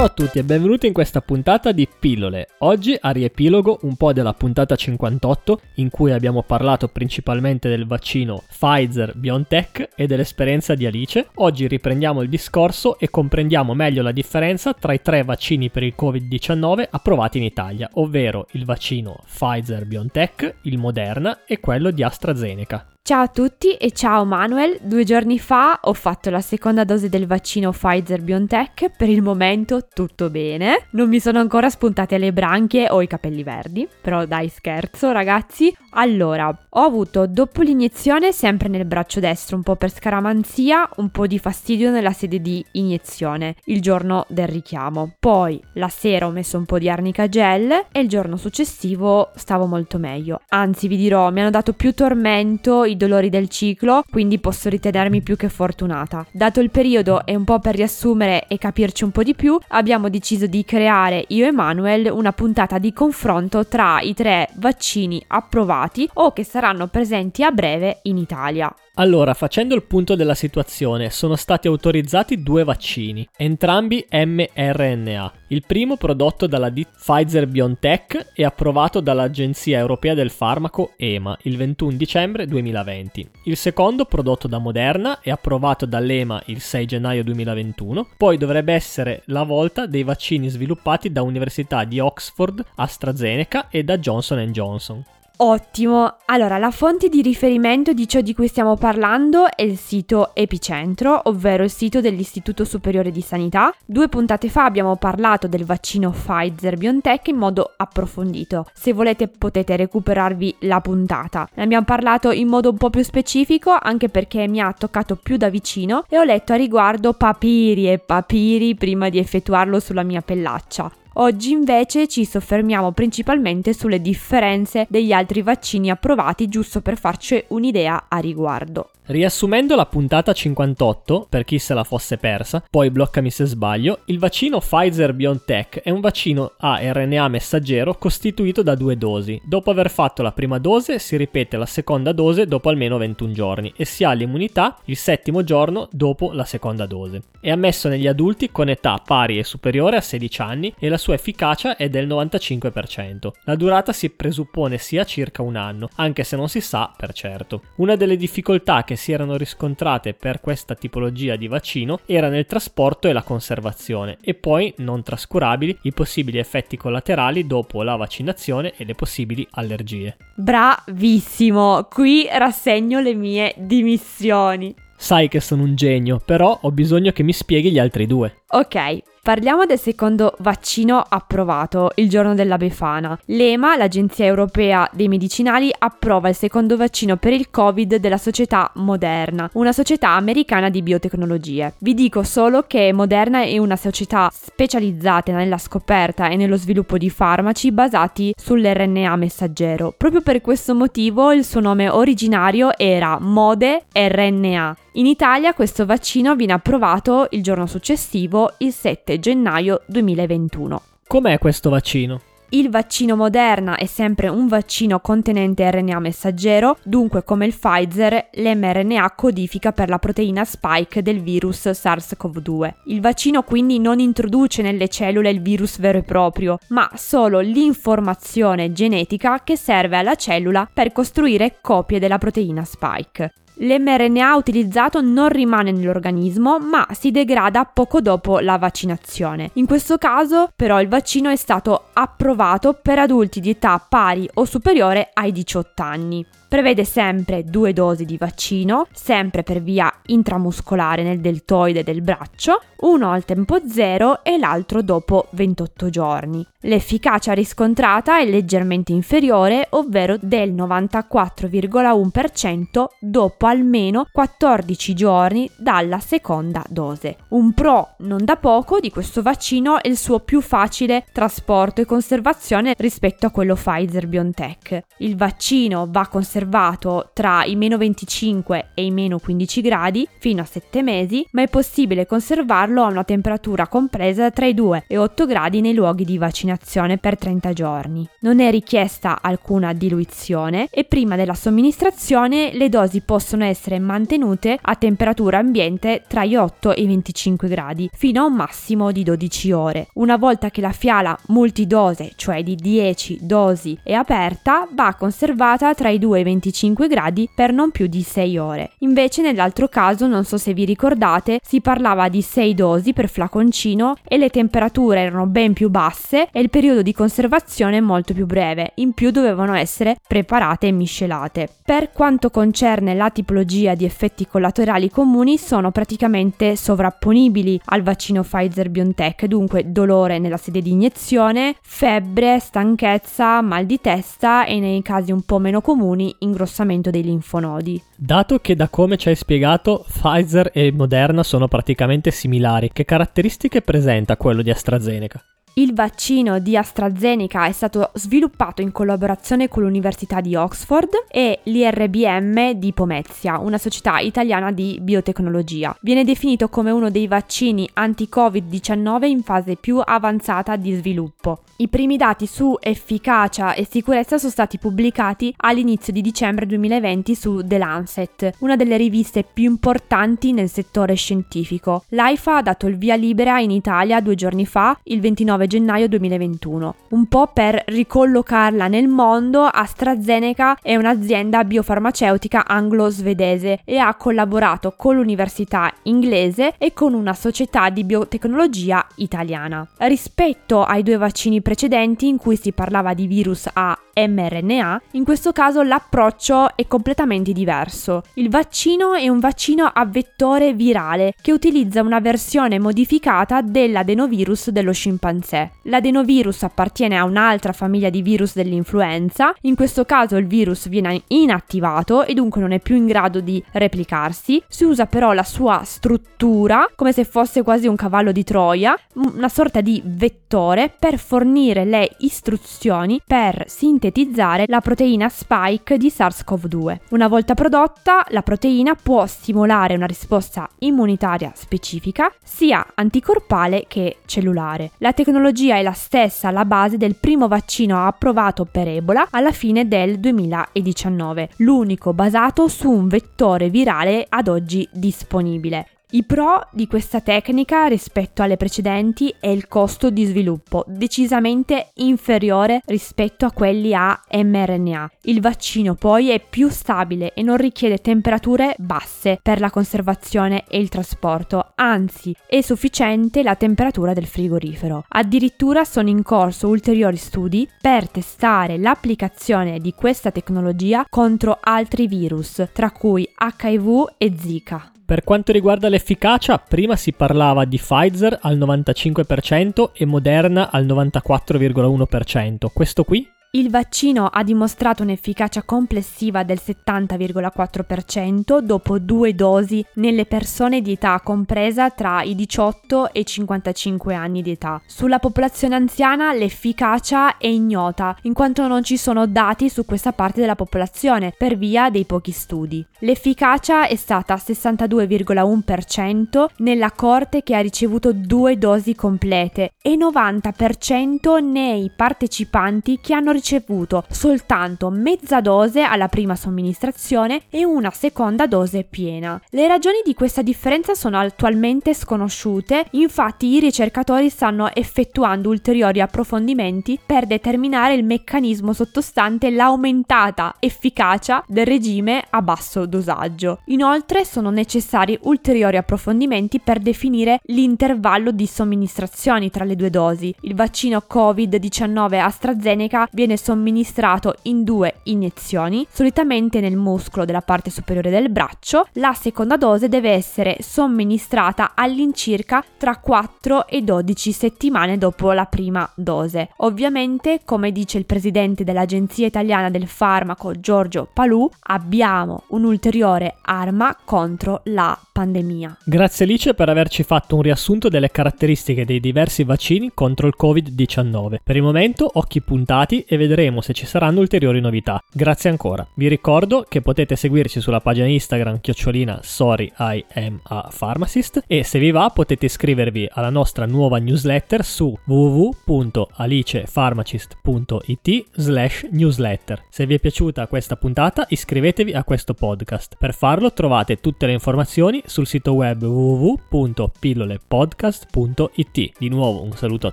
Ciao a tutti e benvenuti in questa puntata di Pillole. Oggi a riepilogo un po' della puntata 58 in cui abbiamo parlato principalmente del vaccino Pfizer BioNTech e dell'esperienza di Alice. Oggi riprendiamo il discorso e comprendiamo meglio la differenza tra i tre vaccini per il Covid-19 approvati in Italia, ovvero il vaccino Pfizer BioNTech, il Moderna e quello di AstraZeneca. Ciao a tutti e ciao Manuel. Due giorni fa ho fatto la seconda dose del vaccino Pfizer BioNTech. Per il momento tutto bene. Non mi sono ancora spuntate le branchie o i capelli verdi. Però dai scherzo ragazzi. Allora, ho avuto dopo l'iniezione sempre nel braccio destro un po' per scaramanzia, un po' di fastidio nella sede di iniezione il giorno del richiamo. Poi la sera ho messo un po' di arnica gel e il giorno successivo stavo molto meglio. Anzi vi dirò, mi hanno dato più tormento i dolori del ciclo, quindi posso ritenermi più che fortunata. Dato il periodo e un po' per riassumere e capirci un po' di più, abbiamo deciso di creare io e Manuel una puntata di confronto tra i tre vaccini approvati o che saranno presenti a breve in Italia. Allora, facendo il punto della situazione, sono stati autorizzati due vaccini, entrambi mRNA. Il primo prodotto dalla D- Pfizer BioNTech e approvato dall'Agenzia Europea del Farmaco EMA il 21 dicembre 2020. Il secondo prodotto da Moderna e approvato dall'EMA il 6 gennaio 2021. Poi dovrebbe essere la volta dei vaccini sviluppati da università di Oxford, AstraZeneca e da Johnson Johnson. Ottimo, allora la fonte di riferimento di ciò di cui stiamo parlando è il sito Epicentro, ovvero il sito dell'Istituto Superiore di Sanità. Due puntate fa abbiamo parlato del vaccino Pfizer BioNTech in modo approfondito. Se volete potete recuperarvi la puntata. Ne abbiamo parlato in modo un po' più specifico anche perché mi ha toccato più da vicino e ho letto a riguardo papiri e papiri prima di effettuarlo sulla mia pellaccia. Oggi invece ci soffermiamo principalmente sulle differenze degli altri vaccini approvati giusto per farci un'idea a riguardo. Riassumendo la puntata 58, per chi se la fosse persa, poi bloccami se sbaglio, il vaccino Pfizer BioNTech è un vaccino a RNA messaggero costituito da due dosi. Dopo aver fatto la prima dose si ripete la seconda dose dopo almeno 21 giorni e si ha l'immunità il settimo giorno dopo la seconda dose. È ammesso negli adulti con età pari e superiore a 16 anni e la sua efficacia è del 95%. La durata si presuppone sia circa un anno, anche se non si sa per certo. Una delle difficoltà che si erano riscontrate per questa tipologia di vaccino era nel trasporto e la conservazione e poi, non trascurabili, i possibili effetti collaterali dopo la vaccinazione e le possibili allergie. Bravissimo, qui rassegno le mie dimissioni. Sai che sono un genio, però ho bisogno che mi spieghi gli altri due. Ok, Parliamo del secondo vaccino approvato il giorno della Befana. L'EMA, l'Agenzia Europea dei Medicinali, approva il secondo vaccino per il Covid della società Moderna, una società americana di biotecnologie. Vi dico solo che Moderna è una società specializzata nella scoperta e nello sviluppo di farmaci basati sull'RNA messaggero. Proprio per questo motivo il suo nome originario era Mode RNA in Italia questo vaccino viene approvato il giorno successivo, il 7 gennaio 2021. Com'è questo vaccino? Il vaccino Moderna è sempre un vaccino contenente RNA messaggero, dunque come il Pfizer, l'mRNA codifica per la proteina spike del virus SARS-CoV-2. Il vaccino quindi non introduce nelle cellule il virus vero e proprio, ma solo l'informazione genetica che serve alla cellula per costruire copie della proteina spike. L'mRNA utilizzato non rimane nell'organismo ma si degrada poco dopo la vaccinazione. In questo caso però il vaccino è stato approvato per adulti di età pari o superiore ai 18 anni. Prevede sempre due dosi di vaccino, sempre per via intramuscolare nel deltoide del braccio, uno al tempo zero e l'altro dopo 28 giorni. L'efficacia riscontrata è leggermente inferiore, ovvero del 94,1% dopo almeno 14 giorni dalla seconda dose. Un pro non da poco di questo vaccino è il suo più facile trasporto e conservazione rispetto a quello Pfizer BioNTech. Il vaccino va conservato conservato tra i meno 25 e i meno 15 gradi fino a 7 mesi, ma è possibile conservarlo a una temperatura compresa tra i 2 e 8 gradi nei luoghi di vaccinazione per 30 giorni. Non è richiesta alcuna diluizione e prima della somministrazione le dosi possono essere mantenute a temperatura ambiente tra i 8 e i 25 gradi fino a un massimo di 12 ore. Una volta che la fiala multidose, cioè di 10 dosi, è aperta, va conservata tra i 2 e i 25 gradi per non più di 6 ore. Invece nell'altro caso, non so se vi ricordate, si parlava di 6 dosi per flaconcino e le temperature erano ben più basse e il periodo di conservazione molto più breve, in più dovevano essere preparate e miscelate. Per quanto concerne la tipologia di effetti collaterali comuni sono praticamente sovrapponibili al vaccino Pfizer BioNTech, dunque dolore nella sede di iniezione, febbre, stanchezza, mal di testa e nei casi un po' meno comuni ingrossamento dei linfonodi. Dato che da come ci hai spiegato Pfizer e Moderna sono praticamente similari, che caratteristiche presenta quello di AstraZeneca? Il vaccino di AstraZeneca è stato sviluppato in collaborazione con l'Università di Oxford e l'IRBM di Pomezia, una società italiana di biotecnologia. Viene definito come uno dei vaccini anti-Covid-19 in fase più avanzata di sviluppo. I primi dati su efficacia e sicurezza sono stati pubblicati all'inizio di dicembre 2020 su The Lancet, una delle riviste più importanti nel settore scientifico. L'AIFA ha dato il via libera in Italia due giorni fa, il 29 gennaio 2021. Un po' per ricollocarla nel mondo, AstraZeneca è un'azienda biofarmaceutica anglo-svedese e ha collaborato con l'università inglese e con una società di biotecnologia italiana. Rispetto ai due vaccini precedenti in cui si parlava di virus a mRNA, in questo caso l'approccio è completamente diverso. Il vaccino è un vaccino a vettore virale che utilizza una versione modificata dell'adenovirus dello scimpanzé. L'adenovirus appartiene a un'altra famiglia di virus dell'influenza, in questo caso il virus viene inattivato e dunque non è più in grado di replicarsi, si usa però la sua struttura come se fosse quasi un cavallo di Troia, una sorta di vettore per fornire le istruzioni per sintetizzare sintetizzare la proteina spike di SARS-CoV-2. Una volta prodotta, la proteina può stimolare una risposta immunitaria specifica, sia anticorpale che cellulare. La tecnologia è la stessa alla base del primo vaccino approvato per Ebola alla fine del 2019, l'unico basato su un vettore virale ad oggi disponibile. I pro di questa tecnica rispetto alle precedenti è il costo di sviluppo, decisamente inferiore rispetto a quelli a mRNA. Il vaccino poi è più stabile e non richiede temperature basse per la conservazione e il trasporto, anzi è sufficiente la temperatura del frigorifero. Addirittura sono in corso ulteriori studi per testare l'applicazione di questa tecnologia contro altri virus, tra cui HIV e Zika. Per quanto riguarda l'efficacia, prima si parlava di Pfizer al 95% e Moderna al 94,1%. Questo qui? Il vaccino ha dimostrato un'efficacia complessiva del 70,4% dopo due dosi nelle persone di età compresa tra i 18 e i 55 anni di età. Sulla popolazione anziana l'efficacia è ignota, in quanto non ci sono dati su questa parte della popolazione per via dei pochi studi. L'efficacia è stata 62,1% nella corte che ha ricevuto due dosi complete e 90% nei partecipanti che hanno ricevuto ricevuto soltanto mezza dose alla prima somministrazione e una seconda dose piena. Le ragioni di questa differenza sono attualmente sconosciute, infatti i ricercatori stanno effettuando ulteriori approfondimenti per determinare il meccanismo sottostante l'aumentata efficacia del regime a basso dosaggio. Inoltre sono necessari ulteriori approfondimenti per definire l'intervallo di somministrazioni tra le due dosi. Il vaccino Covid-19 AstraZeneca viene viene somministrato in due iniezioni, solitamente nel muscolo della parte superiore del braccio. La seconda dose deve essere somministrata all'incirca tra 4 e 12 settimane dopo la prima dose. Ovviamente, come dice il presidente dell'Agenzia Italiana del Farmaco Giorgio Palù, abbiamo un'ulteriore arma contro la pandemia. Grazie Alice per averci fatto un riassunto delle caratteristiche dei diversi vaccini contro il Covid-19. Per il momento occhi puntati e vedremo se ci saranno ulteriori novità. Grazie ancora. Vi ricordo che potete seguirci sulla pagina Instagram chiocciolina sorry I am a pharmacist e se vi va potete iscrivervi alla nostra nuova newsletter su www.alicepharmacist.it slash newsletter. Se vi è piaciuta questa puntata iscrivetevi a questo podcast. Per farlo trovate tutte le informazioni sul sito web www.pillolepodcast.it. Di nuovo un saluto a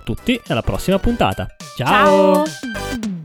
tutti e alla prossima puntata. Ciao! Ciao.